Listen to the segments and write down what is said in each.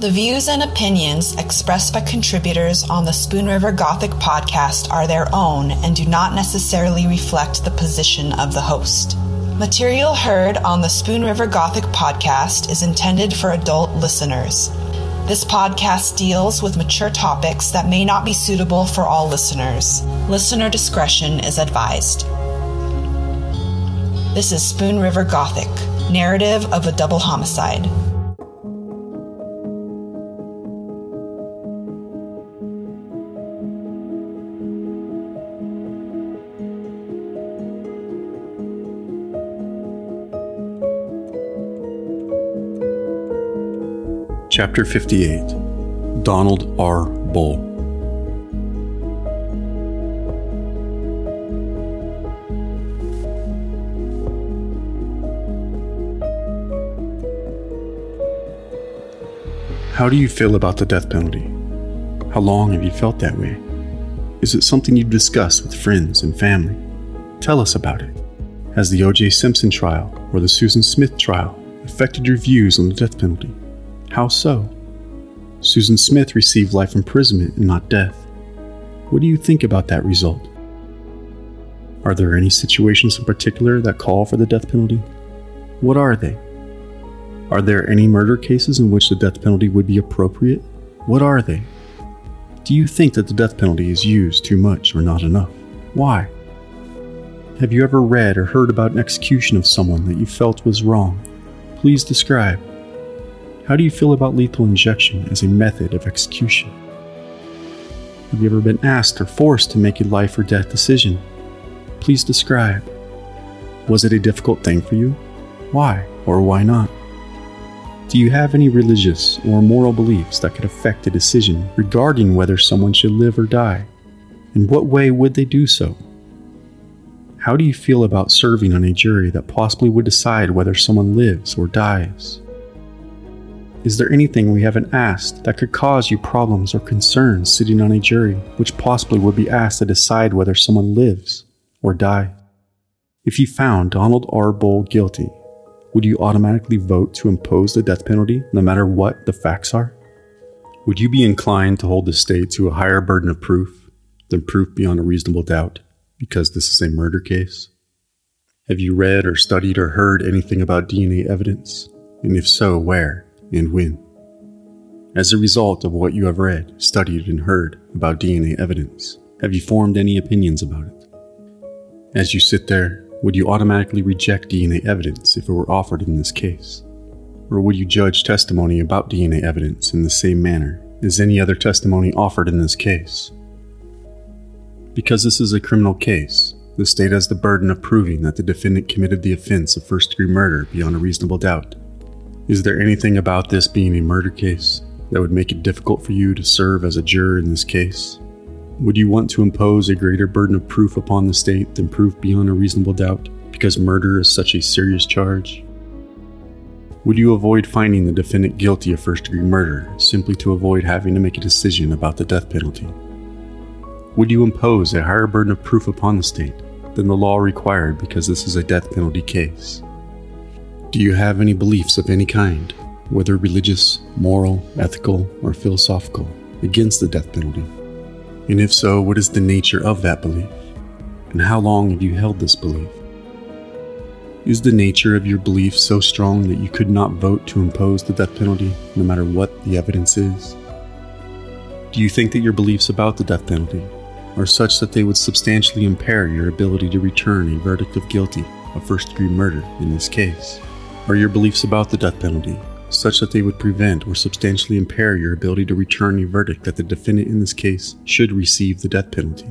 The views and opinions expressed by contributors on the Spoon River Gothic podcast are their own and do not necessarily reflect the position of the host. Material heard on the Spoon River Gothic podcast is intended for adult listeners. This podcast deals with mature topics that may not be suitable for all listeners. Listener discretion is advised. This is Spoon River Gothic, narrative of a double homicide. Chapter 58 Donald R. Bull. How do you feel about the death penalty? How long have you felt that way? Is it something you discuss with friends and family? Tell us about it. Has the O.J. Simpson trial or the Susan Smith trial affected your views on the death penalty? How so? Susan Smith received life imprisonment and not death. What do you think about that result? Are there any situations in particular that call for the death penalty? What are they? Are there any murder cases in which the death penalty would be appropriate? What are they? Do you think that the death penalty is used too much or not enough? Why? Have you ever read or heard about an execution of someone that you felt was wrong? Please describe. How do you feel about lethal injection as a method of execution? Have you ever been asked or forced to make a life or death decision? Please describe. Was it a difficult thing for you? Why or why not? Do you have any religious or moral beliefs that could affect a decision regarding whether someone should live or die? In what way would they do so? How do you feel about serving on a jury that possibly would decide whether someone lives or dies? Is there anything we haven't asked that could cause you problems or concerns sitting on a jury which possibly would be asked to decide whether someone lives or dies? If you found Donald R. Bull guilty, would you automatically vote to impose the death penalty no matter what the facts are? Would you be inclined to hold the state to a higher burden of proof than proof beyond a reasonable doubt because this is a murder case? Have you read or studied or heard anything about DNA evidence? And if so, where? And when. As a result of what you have read, studied, and heard about DNA evidence, have you formed any opinions about it? As you sit there, would you automatically reject DNA evidence if it were offered in this case? Or would you judge testimony about DNA evidence in the same manner as any other testimony offered in this case? Because this is a criminal case, the state has the burden of proving that the defendant committed the offense of first degree murder beyond a reasonable doubt. Is there anything about this being a murder case that would make it difficult for you to serve as a juror in this case? Would you want to impose a greater burden of proof upon the state than proof beyond a reasonable doubt because murder is such a serious charge? Would you avoid finding the defendant guilty of first degree murder simply to avoid having to make a decision about the death penalty? Would you impose a higher burden of proof upon the state than the law required because this is a death penalty case? Do you have any beliefs of any kind, whether religious, moral, ethical, or philosophical, against the death penalty? And if so, what is the nature of that belief? And how long have you held this belief? Is the nature of your belief so strong that you could not vote to impose the death penalty no matter what the evidence is? Do you think that your beliefs about the death penalty are such that they would substantially impair your ability to return a verdict of guilty of first degree murder in this case? Are your beliefs about the death penalty such that they would prevent or substantially impair your ability to return a verdict that the defendant in this case should receive the death penalty?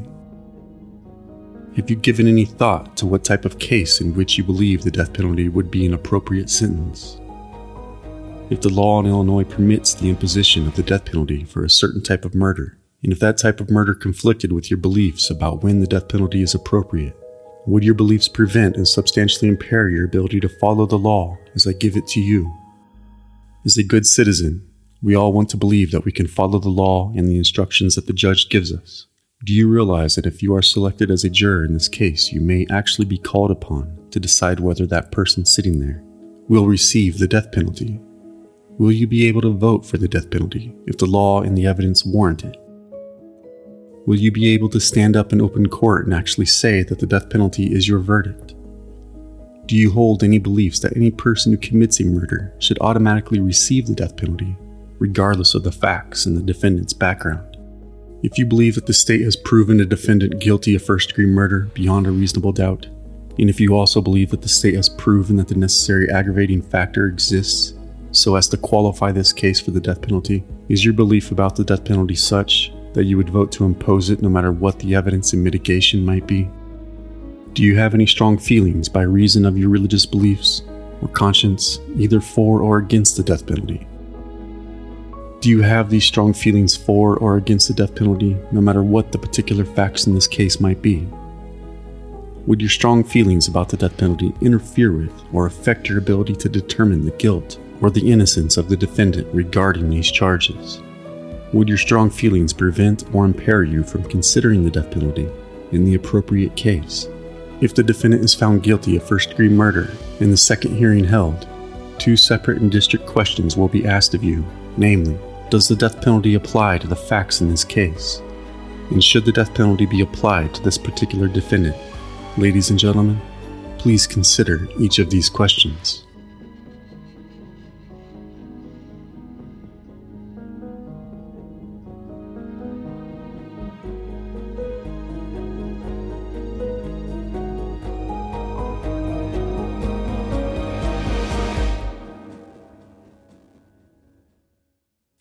Have you given any thought to what type of case in which you believe the death penalty would be an appropriate sentence? If the law in Illinois permits the imposition of the death penalty for a certain type of murder, and if that type of murder conflicted with your beliefs about when the death penalty is appropriate, would your beliefs prevent and substantially impair your ability to follow the law as I give it to you? As a good citizen, we all want to believe that we can follow the law and the instructions that the judge gives us. Do you realize that if you are selected as a juror in this case, you may actually be called upon to decide whether that person sitting there will receive the death penalty? Will you be able to vote for the death penalty if the law and the evidence warrant it? Will you be able to stand up in open court and actually say that the death penalty is your verdict? Do you hold any beliefs that any person who commits a murder should automatically receive the death penalty, regardless of the facts and the defendant's background? If you believe that the state has proven a defendant guilty of first degree murder beyond a reasonable doubt, and if you also believe that the state has proven that the necessary aggravating factor exists so as to qualify this case for the death penalty, is your belief about the death penalty such that you would vote to impose it no matter what the evidence and mitigation might be? Do you have any strong feelings by reason of your religious beliefs or conscience, either for or against the death penalty? Do you have these strong feelings for or against the death penalty, no matter what the particular facts in this case might be? Would your strong feelings about the death penalty interfere with or affect your ability to determine the guilt or the innocence of the defendant regarding these charges? Would your strong feelings prevent or impair you from considering the death penalty in the appropriate case? If the defendant is found guilty of first degree murder in the second hearing held, two separate and distinct questions will be asked of you namely, does the death penalty apply to the facts in this case? And should the death penalty be applied to this particular defendant? Ladies and gentlemen, please consider each of these questions.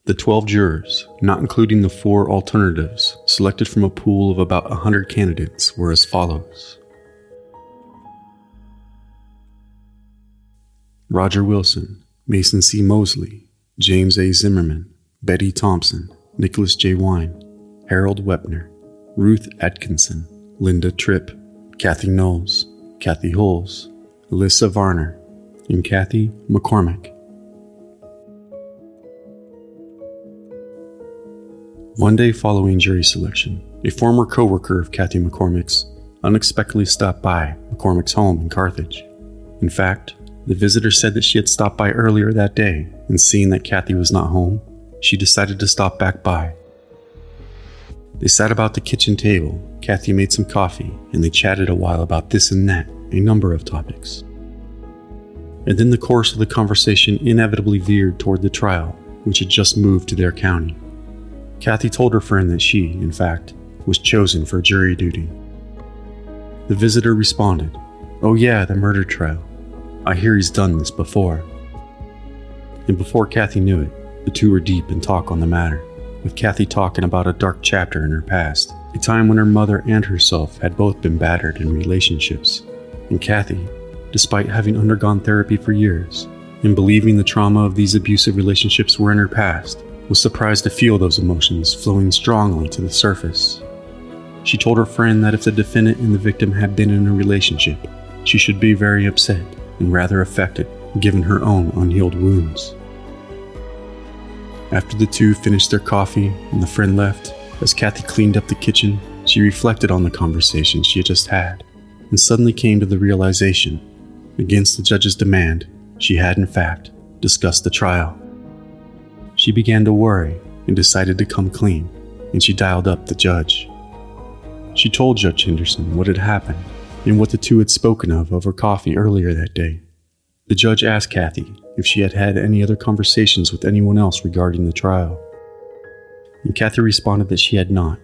The 12 jurors, not including the four alternatives selected from a pool of about 100 candidates, were as follows Roger Wilson, Mason C. Mosley, James A. Zimmerman, Betty Thompson, Nicholas J. Wine, Harold Wepner, Ruth Atkinson, Linda Tripp, Kathy Knowles, Kathy Holes, Alyssa Varner, and Kathy McCormick. One day following jury selection, a former co-worker of Kathy McCormick's unexpectedly stopped by McCormick's home in Carthage. In fact, the visitor said that she had stopped by earlier that day, and seeing that Kathy was not home, she decided to stop back by. They sat about the kitchen table, Kathy made some coffee, and they chatted a while about this and that, a number of topics. And then the course of the conversation inevitably veered toward the trial, which had just moved to their county. Kathy told her friend that she, in fact, was chosen for jury duty. The visitor responded, Oh, yeah, the murder trial. I hear he's done this before. And before Kathy knew it, the two were deep in talk on the matter, with Kathy talking about a dark chapter in her past, a time when her mother and herself had both been battered in relationships. And Kathy, despite having undergone therapy for years, and believing the trauma of these abusive relationships were in her past, was surprised to feel those emotions flowing strongly to the surface. She told her friend that if the defendant and the victim had been in a relationship, she should be very upset and rather affected given her own unhealed wounds. After the two finished their coffee and the friend left, as Kathy cleaned up the kitchen, she reflected on the conversation she had just had and suddenly came to the realization, against the judge's demand, she had in fact discussed the trial. She began to worry and decided to come clean, and she dialed up the judge. She told Judge Henderson what had happened and what the two had spoken of over coffee earlier that day. The judge asked Kathy if she had had any other conversations with anyone else regarding the trial. And Kathy responded that she had not.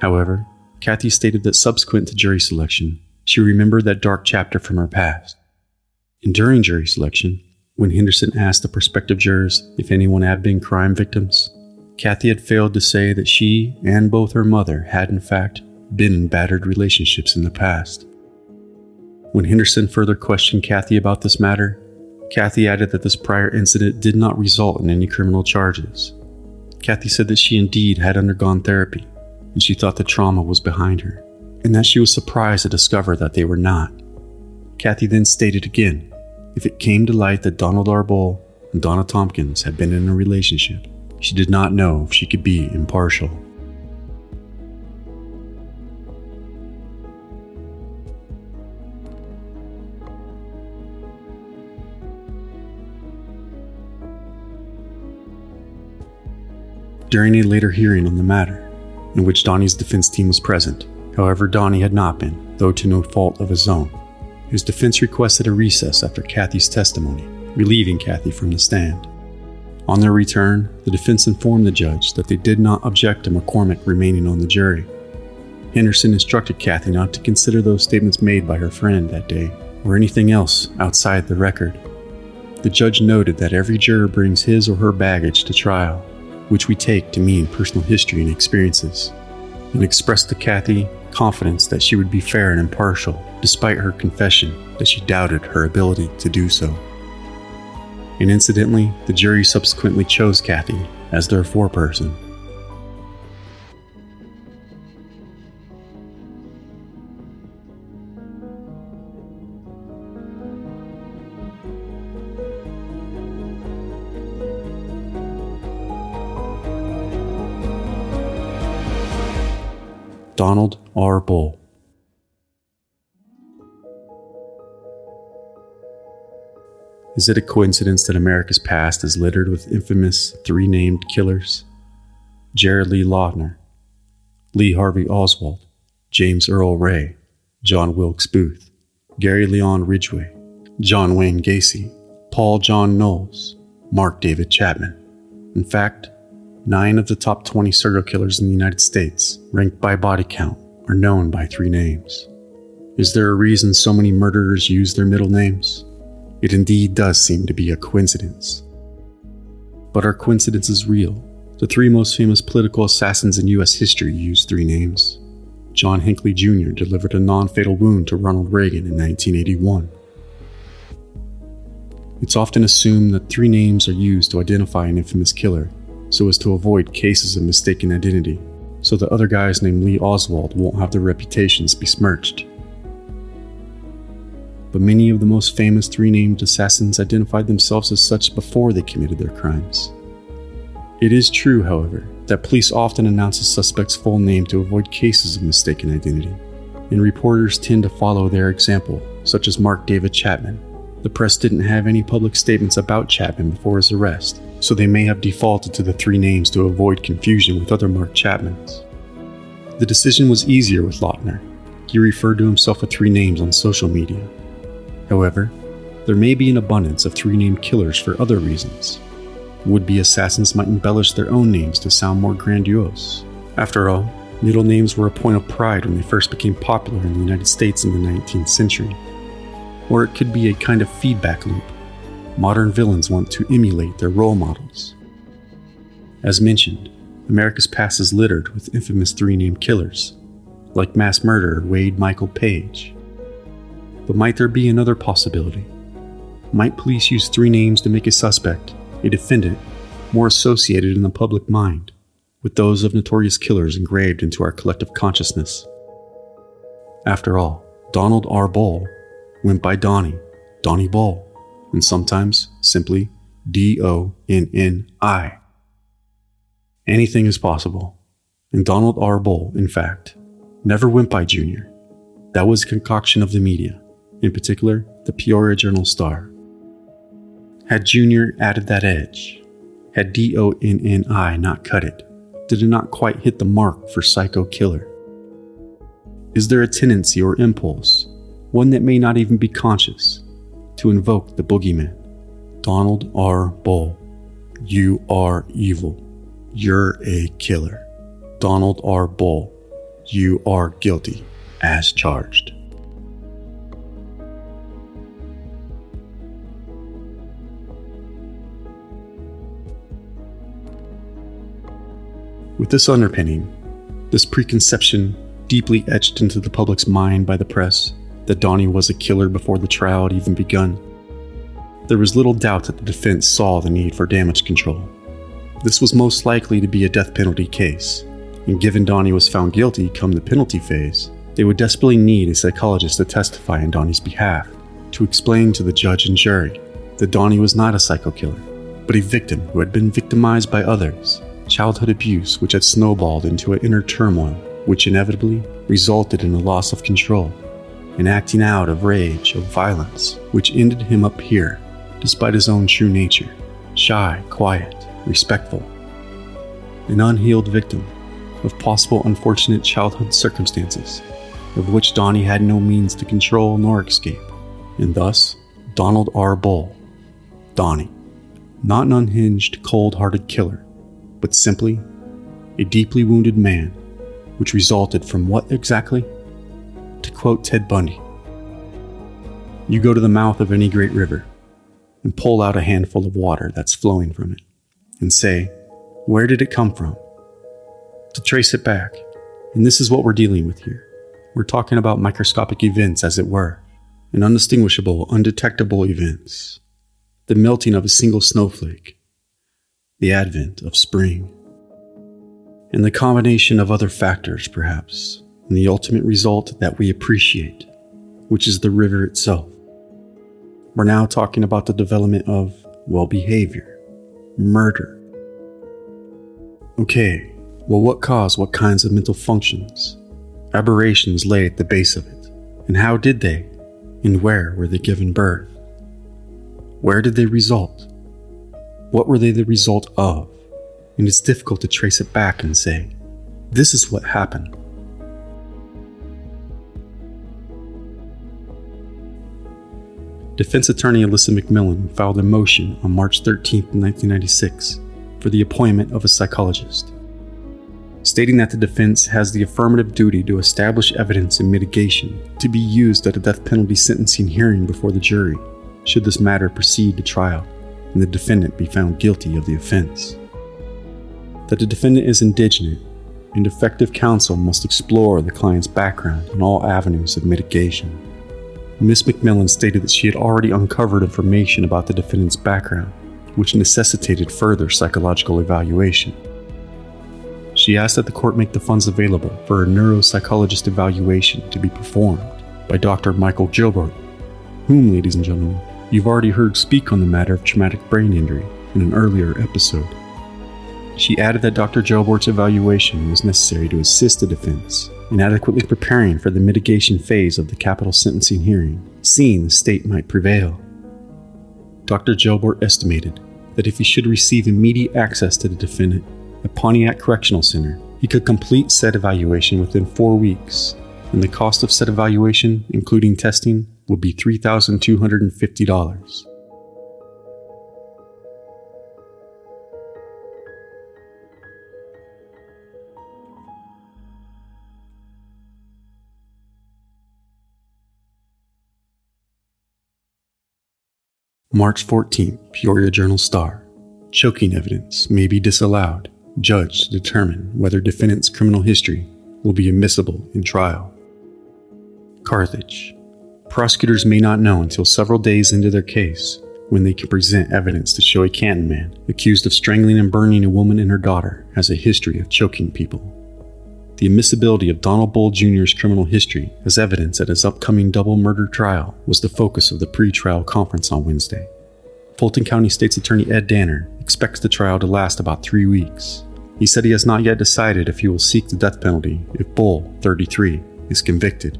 However, Kathy stated that subsequent to jury selection, she remembered that dark chapter from her past. And during jury selection, when Henderson asked the prospective jurors if anyone had been crime victims, Kathy had failed to say that she and both her mother had, in fact, been in battered relationships in the past. When Henderson further questioned Kathy about this matter, Kathy added that this prior incident did not result in any criminal charges. Kathy said that she indeed had undergone therapy, and she thought the trauma was behind her, and that she was surprised to discover that they were not. Kathy then stated again if it came to light that Donald R. Bull and Donna Tompkins had been in a relationship, she did not know if she could be impartial. During a later hearing on the matter, in which Donnie's defense team was present, however, Donnie had not been, though to no fault of his own. His defense requested a recess after Kathy's testimony, relieving Kathy from the stand. On their return, the defense informed the judge that they did not object to McCormick remaining on the jury. Henderson instructed Kathy not to consider those statements made by her friend that day or anything else outside the record. The judge noted that every juror brings his or her baggage to trial, which we take to mean personal history and experiences, and expressed to Kathy confidence that she would be fair and impartial, despite her confession that she doubted her ability to do so. And incidentally, the jury subsequently chose Kathy as their foreperson. Donald R. Bull. Is it a coincidence that America's past is littered with infamous three named killers? Jared Lee Loughner, Lee Harvey Oswald, James Earl Ray, John Wilkes Booth, Gary Leon Ridgway, John Wayne Gacy, Paul John Knowles, Mark David Chapman. In fact, Nine of the top 20 serial killers in the United States, ranked by body count, are known by three names. Is there a reason so many murderers use their middle names? It indeed does seem to be a coincidence. But are coincidences real? The three most famous political assassins in U.S. history use three names. John Hinckley Jr. delivered a non fatal wound to Ronald Reagan in 1981. It's often assumed that three names are used to identify an infamous killer, so as to avoid cases of mistaken identity, so that other guys named Lee Oswald won't have their reputations besmirched. But many of the most famous three named assassins identified themselves as such before they committed their crimes. It is true, however, that police often announce a suspect's full name to avoid cases of mistaken identity, and reporters tend to follow their example, such as Mark David Chapman. The press didn't have any public statements about Chapman before his arrest, so they may have defaulted to the three names to avoid confusion with other Mark Chapmans. The decision was easier with Loughner. He referred to himself with three names on social media. However, there may be an abundance of three name killers for other reasons. Would be assassins might embellish their own names to sound more grandiose. After all, middle names were a point of pride when they first became popular in the United States in the 19th century. Or it could be a kind of feedback loop modern villains want to emulate their role models. As mentioned, America's past is littered with infamous three named killers, like mass murderer Wade Michael Page. But might there be another possibility? Might police use three names to make a suspect, a defendant, more associated in the public mind with those of notorious killers engraved into our collective consciousness? After all, Donald R. Bull went by Donnie, Donnie Bull and sometimes simply D O N N I. Anything is possible. And Donald R. Bull, in fact, never went by Junior. That was a concoction of the media, in particular, the Peoria Journal Star. Had Junior added that edge, had D O N N I not cut it, did it not quite hit the mark for psycho killer? Is there a tendency or impulse, one that may not even be conscious, to invoke the boogeyman. Donald R. Bull, you are evil. You're a killer. Donald R. Bull, you are guilty, as charged. With this underpinning, this preconception deeply etched into the public's mind by the press, that Donnie was a killer before the trial had even begun. There was little doubt that the defense saw the need for damage control. This was most likely to be a death penalty case, and given Donnie was found guilty come the penalty phase, they would desperately need a psychologist to testify in Donnie's behalf, to explain to the judge and jury that Donnie was not a psycho killer, but a victim who had been victimized by others, childhood abuse which had snowballed into an inner turmoil, which inevitably resulted in a loss of control an acting out of rage, of violence, which ended him up here, despite his own true nature shy, quiet, respectful. an unhealed victim of possible unfortunate childhood circumstances, of which Donnie had no means to control nor escape, and thus Donald R. Bull, Donnie, not an unhinged, cold hearted killer, but simply a deeply wounded man, which resulted from what exactly? To quote Ted Bundy, you go to the mouth of any great river and pull out a handful of water that's flowing from it and say, Where did it come from? To trace it back. And this is what we're dealing with here. We're talking about microscopic events, as it were, and undistinguishable, undetectable events. The melting of a single snowflake, the advent of spring, and the combination of other factors, perhaps, and the ultimate result that we appreciate, which is the river itself. We're now talking about the development of, well, behavior, murder. Okay, well, what caused what kinds of mental functions? Aberrations lay at the base of it. And how did they? And where were they given birth? Where did they result? What were they the result of? And it's difficult to trace it back and say, this is what happened. Defense attorney Alyssa McMillan filed a motion on March 13, 1996, for the appointment of a psychologist, stating that the defense has the affirmative duty to establish evidence and mitigation to be used at a death penalty sentencing hearing before the jury, should this matter proceed to trial and the defendant be found guilty of the offense. That the defendant is indigent and effective counsel must explore the client's background and all avenues of mitigation. Miss McMillan stated that she had already uncovered information about the defendant's background, which necessitated further psychological evaluation. She asked that the court make the funds available for a neuropsychologist evaluation to be performed by Dr. Michael Gilbert, whom, ladies and gentlemen, you've already heard speak on the matter of traumatic brain injury in an earlier episode. She added that Dr. Gilbert's evaluation was necessary to assist the defense inadequately preparing for the mitigation phase of the capital sentencing hearing, seeing the state might prevail. Dr. Gilbert estimated that if he should receive immediate access to the defendant at Pontiac Correctional Center, he could complete said evaluation within four weeks, and the cost of said evaluation, including testing, would be $3,250. March 14, Peoria Journal Star. Choking evidence may be disallowed. Judge to determine whether defendant's criminal history will be admissible in trial. Carthage. Prosecutors may not know until several days into their case when they can present evidence to show a Canton man accused of strangling and burning a woman and her daughter has a history of choking people. The admissibility of Donald Bull Jr.'s criminal history as evidence at his upcoming double murder trial was the focus of the pre-trial conference on Wednesday. Fulton County State's Attorney Ed Danner expects the trial to last about three weeks. He said he has not yet decided if he will seek the death penalty if Bull, 33, is convicted.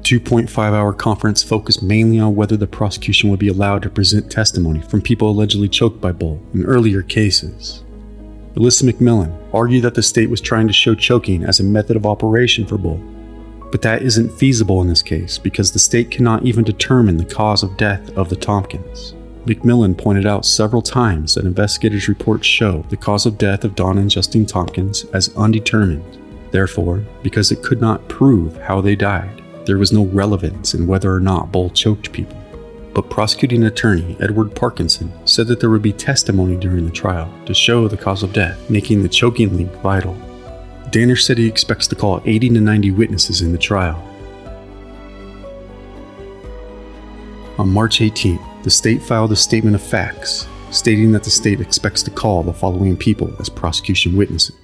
2.5 hour conference focused mainly on whether the prosecution would be allowed to present testimony from people allegedly choked by Bull in earlier cases. Alyssa McMillan argued that the state was trying to show choking as a method of operation for Bull. But that isn't feasible in this case because the state cannot even determine the cause of death of the Tompkins. McMillan pointed out several times that investigators' reports show the cause of death of Donna and Justine Tompkins as undetermined. Therefore, because it could not prove how they died, there was no relevance in whether or not Bull choked people but prosecuting attorney Edward Parkinson said that there would be testimony during the trial to show the cause of death, making the choking link vital. Danner said he expects to call 80 to 90 witnesses in the trial. On March 18th, the state filed a statement of facts stating that the state expects to call the following people as prosecution witnesses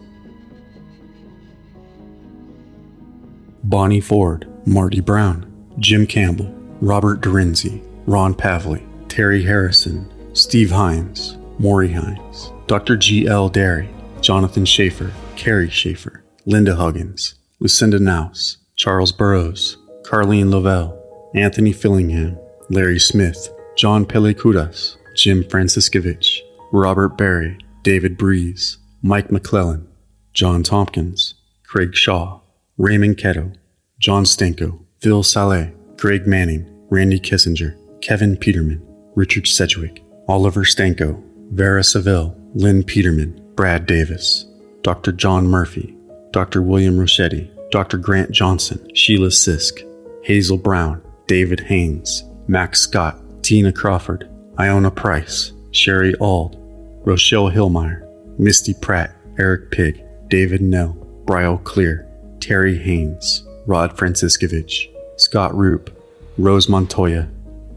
Bonnie Ford, Marty Brown, Jim Campbell, Robert Dorenzi, Ron Pavley, Terry Harrison, Steve Hines, Maury Hines, Dr. G. L. Derry, Jonathan Schaefer, Carrie Schaefer, Linda Huggins, Lucinda Naus, Charles Burrows, Carlene Lovell, Anthony Fillingham, Larry Smith, John Pelikudas, Jim Franciscovich, Robert Barry, David Breeze, Mike McClellan, John Tompkins, Craig Shaw, Raymond Ketto, John Stanko, Phil Saleh, Greg Manning, Randy Kissinger, Kevin Peterman, Richard Sedgwick, Oliver Stanko, Vera Seville, Lynn Peterman, Brad Davis, Dr. John Murphy, Dr. William Rochetti, Dr. Grant Johnson, Sheila Sisk, Hazel Brown, David Haynes, Max Scott, Tina Crawford, Iona Price, Sherry Auld, Rochelle Hillmeyer, Misty Pratt, Eric Pig, David Nell, Brio Clear, Terry Haynes, Rod Franciscovich, Scott Roop, Rose Montoya,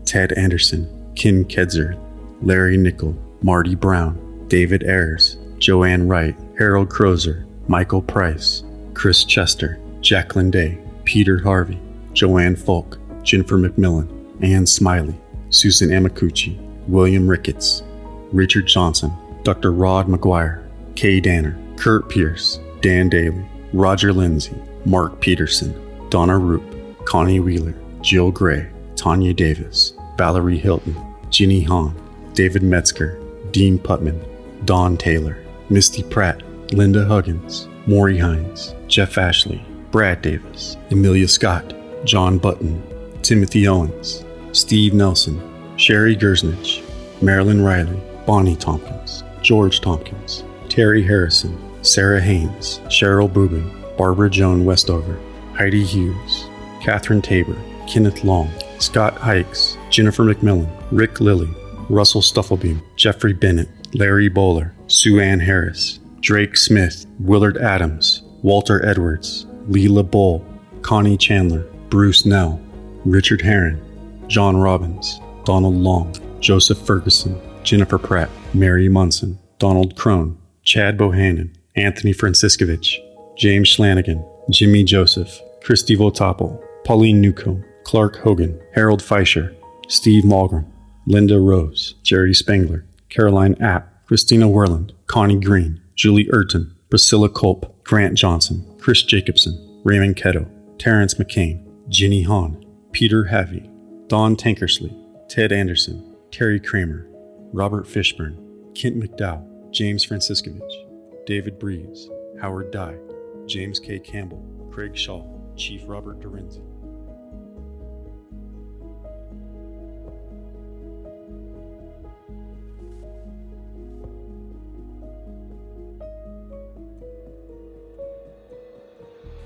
Ted Anderson, Ken Kedzer, Larry Nickel, Marty Brown, David Ayers, Joanne Wright, Harold Crozer, Michael Price, Chris Chester, Jacqueline Day, Peter Harvey, Joanne Folk, Jennifer McMillan, Ann Smiley, Susan Amakuchi, William Ricketts, Richard Johnson, Dr. Rod McGuire, Kay Danner, Kurt Pierce, Dan Daly, Roger Lindsay, Mark Peterson, Donna Roop, Connie Wheeler, Jill Gray, Tanya Davis, Valerie Hilton, Ginny Hahn, David Metzger, Dean Putman, Don Taylor, Misty Pratt, Linda Huggins, Maury Hines, Jeff Ashley, Brad Davis, Amelia Scott, John Button, Timothy Owens, Steve Nelson, Sherry Gersnich, Marilyn Riley, Bonnie Tompkins, George Tompkins, Terry Harrison, Sarah Haynes, Cheryl Bubin, Barbara Joan Westover, Heidi Hughes, Catherine Tabor, Kenneth Long, Scott Hikes, Jennifer McMillan, Rick Lilly, Russell Stufflebeam, Jeffrey Bennett, Larry Bowler, Sue Ann Harris, Drake Smith, Willard Adams, Walter Edwards, Leela Bull, Connie Chandler, Bruce Nell, Richard Herron, John Robbins, Donald Long, Joseph Ferguson, Jennifer Pratt, Mary Munson, Donald Crone, Chad Bohannon, Anthony Franciscovich, James Schlanigan, Jimmy Joseph, Christy Votapel, Pauline Newcomb, Clark Hogan, Harold Fischer, Steve Malgrim, Linda Rose, Jerry Spengler, Caroline App, Christina Werland, Connie Green, Julie Urton, Priscilla Culp, Grant Johnson, Chris Jacobson, Raymond Ketto, Terrence McCain, Ginny Hahn, Peter Havey, Don Tankersley, Ted Anderson, Terry Kramer, Robert Fishburne, Kent McDowell, James Franciscovich, David Breeze, Howard Dye, James K. Campbell, Craig Shaw, Chief Robert Dorenzi.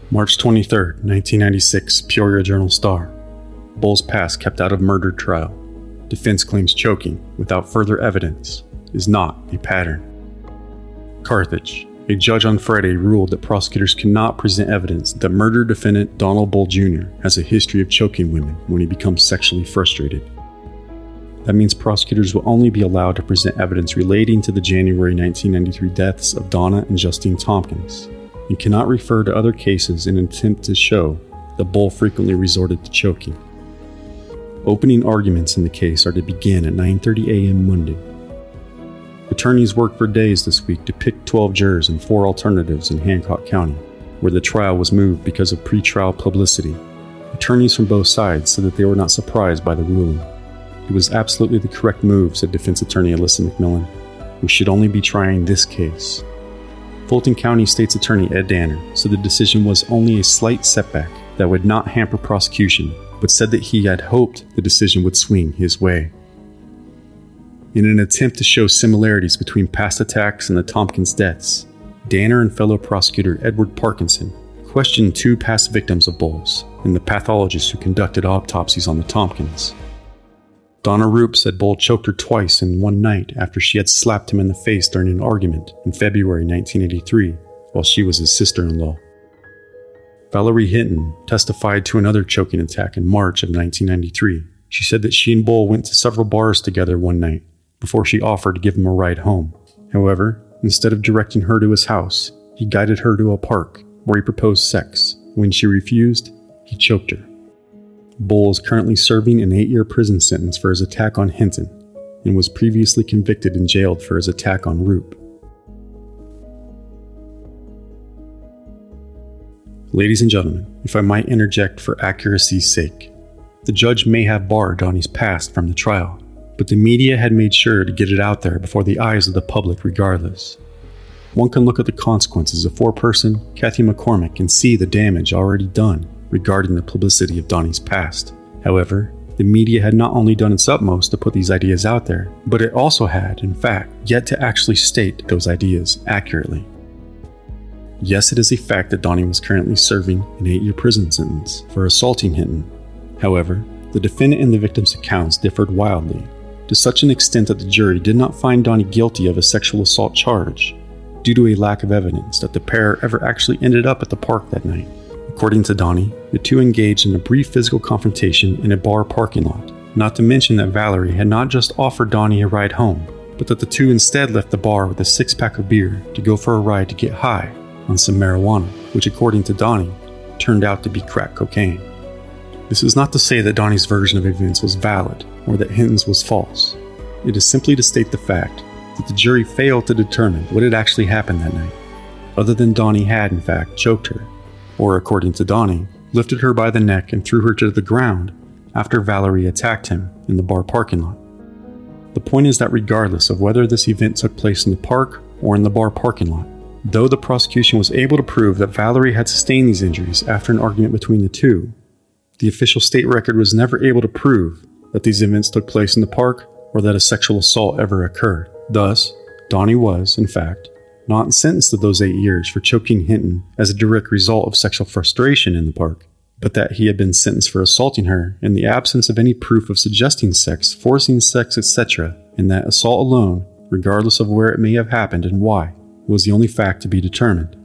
March 23, 1996, Peoria Journal Star. Bulls Pass kept out of murder trial. Defense claims choking without further evidence is not a pattern. Carthage. A judge on Friday ruled that prosecutors cannot present evidence that murder defendant Donald Bull Jr. has a history of choking women when he becomes sexually frustrated. That means prosecutors will only be allowed to present evidence relating to the January 1993 deaths of Donna and Justine Tompkins, and cannot refer to other cases in an attempt to show that Bull frequently resorted to choking. Opening arguments in the case are to begin at 9:30 a.m. Monday. Attorneys worked for days this week to pick 12 jurors and four alternatives in Hancock County, where the trial was moved because of pretrial publicity. Attorneys from both sides said that they were not surprised by the ruling. It was absolutely the correct move, said defense attorney Alyssa McMillan. We should only be trying this case. Fulton County State's Attorney Ed Danner said the decision was only a slight setback that would not hamper prosecution, but said that he had hoped the decision would swing his way. In an attempt to show similarities between past attacks and the Tompkins deaths, Danner and fellow prosecutor Edward Parkinson questioned two past victims of Bull's and the pathologist who conducted autopsies on the Tompkins. Donna Roop said Bull choked her twice in one night after she had slapped him in the face during an argument in February 1983 while she was his sister in law. Valerie Hinton testified to another choking attack in March of 1993. She said that she and Bull went to several bars together one night before she offered to give him a ride home. However, instead of directing her to his house, he guided her to a park where he proposed sex. When she refused, he choked her. Bull is currently serving an eight year prison sentence for his attack on Hinton and was previously convicted and jailed for his attack on Roop. Ladies and gentlemen, if I might interject for accuracy's sake, the judge may have barred Donnie's past from the trial, but the media had made sure to get it out there before the eyes of the public regardless. one can look at the consequences of four foreperson Kathy McCormick and see the damage already done regarding the publicity of Donnie's past. However, the media had not only done its utmost to put these ideas out there, but it also had, in fact, yet to actually state those ideas accurately. Yes, it is a fact that Donnie was currently serving an eight year prison sentence for assaulting Hinton. However, the defendant and the victim's accounts differed wildly, to such an extent that the jury did not find Donnie guilty of a sexual assault charge, due to a lack of evidence that the pair ever actually ended up at the park that night. According to Donnie, the two engaged in a brief physical confrontation in a bar parking lot, not to mention that Valerie had not just offered Donnie a ride home, but that the two instead left the bar with a six pack of beer to go for a ride to get high on some marijuana, which, according to Donnie, turned out to be crack cocaine. This is not to say that Donnie's version of events was valid or that Hinton's was false. It is simply to state the fact that the jury failed to determine what had actually happened that night, other than Donnie had, in fact, choked her or according to Donnie, lifted her by the neck and threw her to the ground after Valerie attacked him in the bar parking lot. The point is that regardless of whether this event took place in the park or in the bar parking lot, though the prosecution was able to prove that Valerie had sustained these injuries after an argument between the two, the official state record was never able to prove that these events took place in the park or that a sexual assault ever occurred. Thus, Donnie was, in fact, not sentenced to those eight years for choking Hinton as a direct result of sexual frustration in the park, but that he had been sentenced for assaulting her in the absence of any proof of suggesting sex, forcing sex, etc., and that assault alone, regardless of where it may have happened and why, was the only fact to be determined.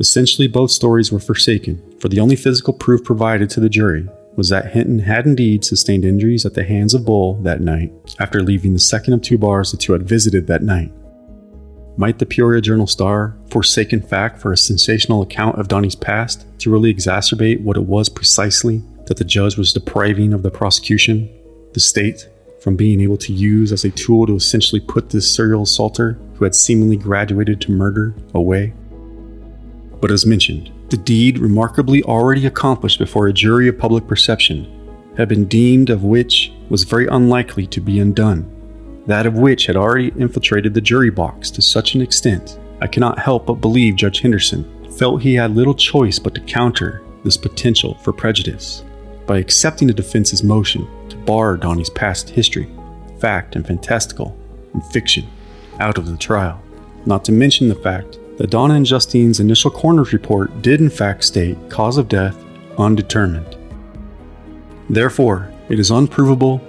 Essentially, both stories were forsaken, for the only physical proof provided to the jury was that Hinton had indeed sustained injuries at the hands of Bull that night after leaving the second of two bars the two had visited that night. Might the Peoria Journal Star forsaken fact for a sensational account of Donnie's past to really exacerbate what it was precisely that the judge was depriving of the prosecution, the state, from being able to use as a tool to essentially put this serial assaulter who had seemingly graduated to murder away? But as mentioned, the deed remarkably already accomplished before a jury of public perception had been deemed of which was very unlikely to be undone that of which had already infiltrated the jury box to such an extent, I cannot help but believe Judge Henderson felt he had little choice but to counter this potential for prejudice by accepting the defense's motion to bar Donnie's past history, fact and fantastical, and fiction out of the trial. Not to mention the fact that Donna and Justine's initial coroner's report did in fact state cause of death undetermined. Therefore, it is unprovable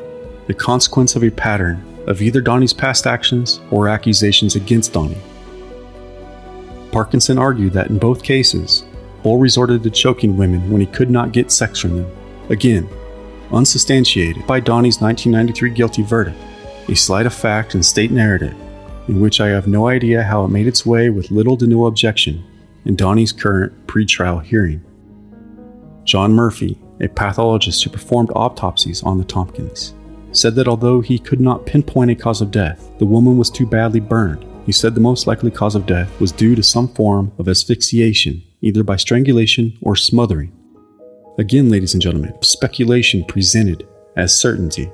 the consequence of a pattern of either Donnie's past actions or accusations against Donnie. Parkinson argued that in both cases, Bull resorted to choking women when he could not get sex from them. Again, unsubstantiated by Donnie's 1993 guilty verdict, a sleight of fact and state narrative, in which I have no idea how it made its way with little to no objection in Donnie's current pretrial hearing. John Murphy, a pathologist who performed autopsies on the Tompkins, said that although he could not pinpoint a cause of death, the woman was too badly burned. He said the most likely cause of death was due to some form of asphyxiation, either by strangulation or smothering. Again, ladies and gentlemen, speculation presented as certainty.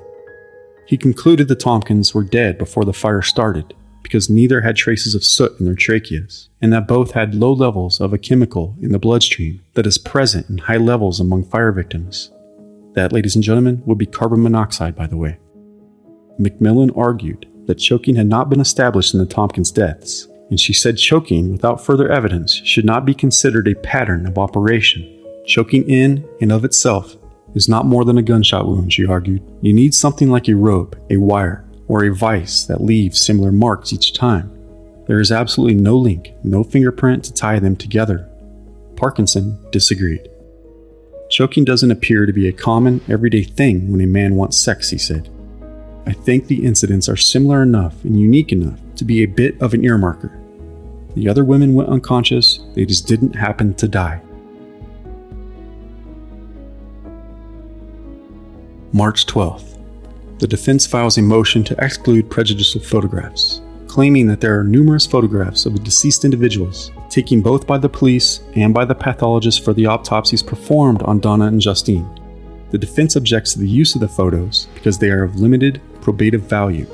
He concluded the Tompkins were dead before the fire started because neither had traces of soot in their tracheas, and that both had low levels of a chemical in the bloodstream that is present in high levels among fire victims. That, ladies and gentlemen, would be carbon monoxide, by the way. McMillan argued that choking had not been established in the Tompkins deaths, and she said choking without further evidence should not be considered a pattern of operation. Choking in and of itself is not more than a gunshot wound, she argued. You need something like a rope, a wire, or a vise that leaves similar marks each time. There is absolutely no link, no fingerprint to tie them together. Parkinson disagreed. Choking doesn't appear to be a common, everyday thing when a man wants sex, he said. I think the incidents are similar enough and unique enough to be a bit of an earmarker. The other women went unconscious, they just didn't happen to die. March 12th. The defense files a motion to exclude prejudicial photographs, claiming that there are numerous photographs of the deceased individuals taken both by the police and by the pathologist for the autopsies performed on Donna and Justine. The defense objects to the use of the photos because they are of limited probative value.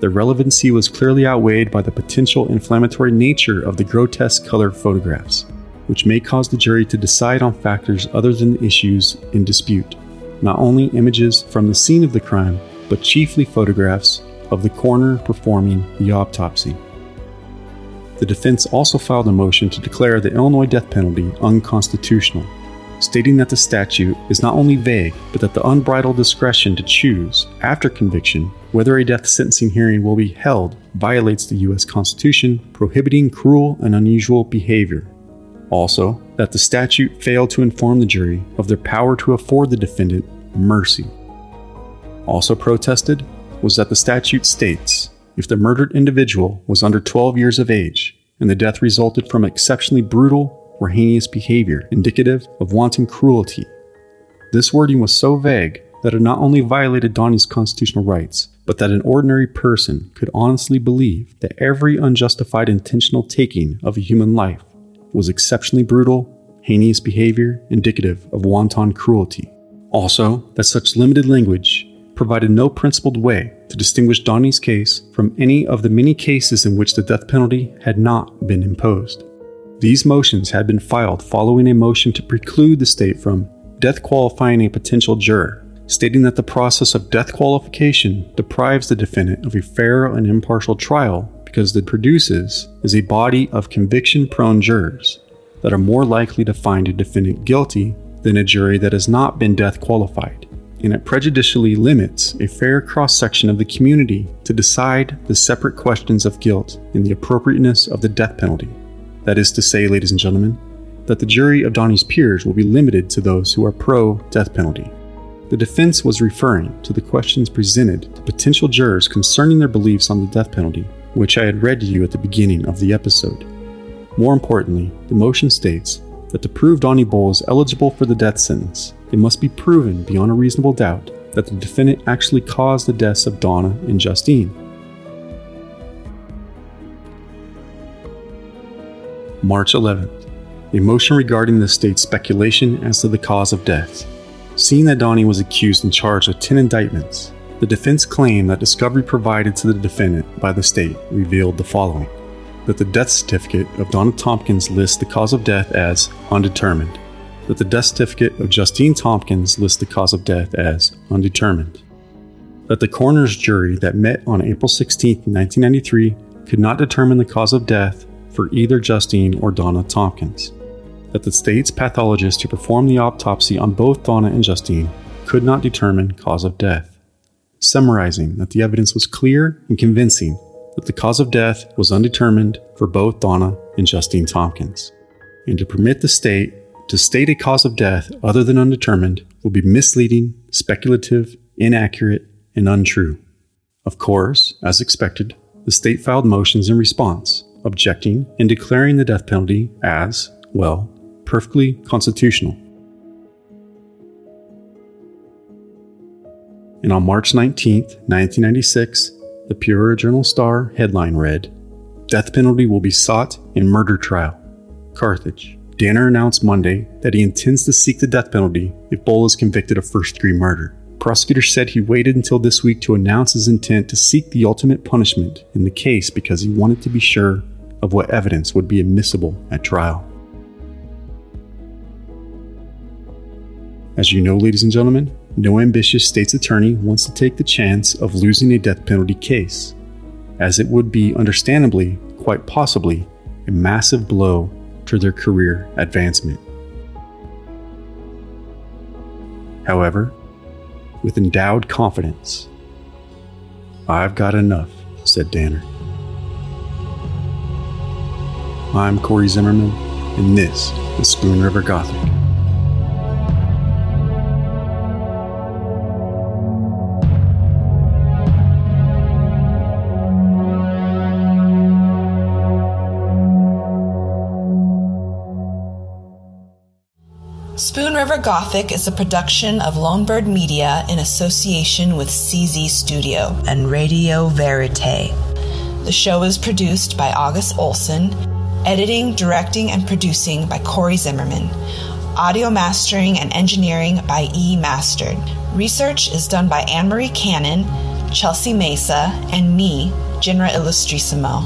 the relevancy was clearly outweighed by the potential inflammatory nature of the grotesque colored photographs, which may cause the jury to decide on factors other than the issues in dispute, not only images from the scene of the crime, but chiefly photographs of the coroner performing the autopsy. The defense also filed a motion to declare the Illinois death penalty unconstitutional, stating that the statute is not only vague, but that the unbridled discretion to choose, after conviction, whether a death sentencing hearing will be held violates the U.S. Constitution, prohibiting cruel and unusual behavior. Also, that the statute failed to inform the jury of their power to afford the defendant mercy. Also protested was that the statute states if the murdered individual was under 12 years of age and the death resulted from exceptionally brutal or heinous behavior indicative of wanton cruelty. This wording was so vague that it not only violated Donnie's constitutional rights, but that an ordinary person could honestly believe that every unjustified intentional taking of a human life was exceptionally brutal, heinous behavior indicative of wanton cruelty. Also, that such limited language provided no principled way to distinguish Donnie's case from any of the many cases in which the death penalty had not been imposed. These motions had been filed following a motion to preclude the state from death qualifying a potential juror, stating that the process of death qualification deprives the defendant of a fair and impartial trial because it produces is a body of conviction prone jurors that are more likely to find a defendant guilty than a jury that has not been death qualified and it prejudicially limits a fair cross section of the community to decide the separate questions of guilt and the appropriateness of the death penalty. That is to say, ladies and gentlemen, that the jury of Donnie's peers will be limited to those who are pro death penalty. The defense was referring to the questions presented to potential jurors concerning their beliefs on the death penalty, which I had read to you at the beginning of the episode. More importantly, the motion states that to prove Donnie Bull is eligible for the death sentence, it must be proven beyond a reasonable doubt that the defendant actually caused the deaths of Donna and Justine. March 11th. A motion regarding the state's speculation as to the cause of death. Seeing that Donnie was accused and charged with 10 indictments, the defense claimed that discovery provided to the defendant by the state revealed the following that the death certificate of Donna Tompkins lists the cause of death as undetermined, that the death certificate of Justine Tompkins lists the cause of death as undetermined, that the coroner's jury that met on April 16, 1993, could not determine the cause of death for either Justine or Donna Tompkins, that the state's pathologist who performed the autopsy on both Donna and Justine could not determine cause of death, summarizing that the evidence was clear and convincing that the cause of death was undetermined for both Donna and Justine Tompkins, and to permit the state to state a cause of death other than undetermined will be misleading, speculative, inaccurate, and untrue. Of course, as expected, the state filed motions in response, objecting and declaring the death penalty as, well, perfectly constitutional. And on March 19, 1996, the Peoria Journal Star headline read Death penalty will be sought in murder trial. Carthage. Danner announced Monday that he intends to seek the death penalty if Bull is convicted of first degree murder. Prosecutors said he waited until this week to announce his intent to seek the ultimate punishment in the case because he wanted to be sure of what evidence would be admissible at trial. As you know, ladies and gentlemen, no ambitious state's attorney wants to take the chance of losing a death penalty case, as it would be, understandably, quite possibly, a massive blow to their career advancement. However, with endowed confidence, I've got enough, said Danner. I'm Corey Zimmerman, and this is Spoon River Gothic. Spoon River Gothic is a production of Lonebird Media in association with CZ Studio and Radio Verite. The show is produced by August Olson, editing, directing, and producing by Corey Zimmerman, audio mastering and engineering by E Mastered. Research is done by Anne Marie Cannon, Chelsea Mesa, and me, Jinra Illustrissimo.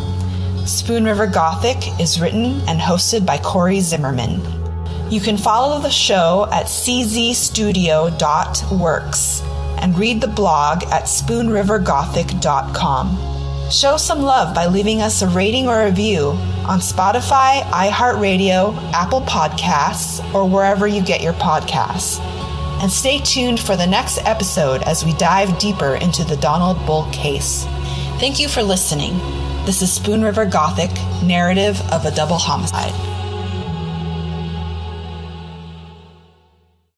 Spoon River Gothic is written and hosted by Corey Zimmerman. You can follow the show at czstudio.works and read the blog at spoonrivergothic.com. Show some love by leaving us a rating or a review on Spotify, iHeartRadio, Apple Podcasts, or wherever you get your podcasts. And stay tuned for the next episode as we dive deeper into the Donald Bull case. Thank you for listening. This is Spoon River Gothic, narrative of a double homicide.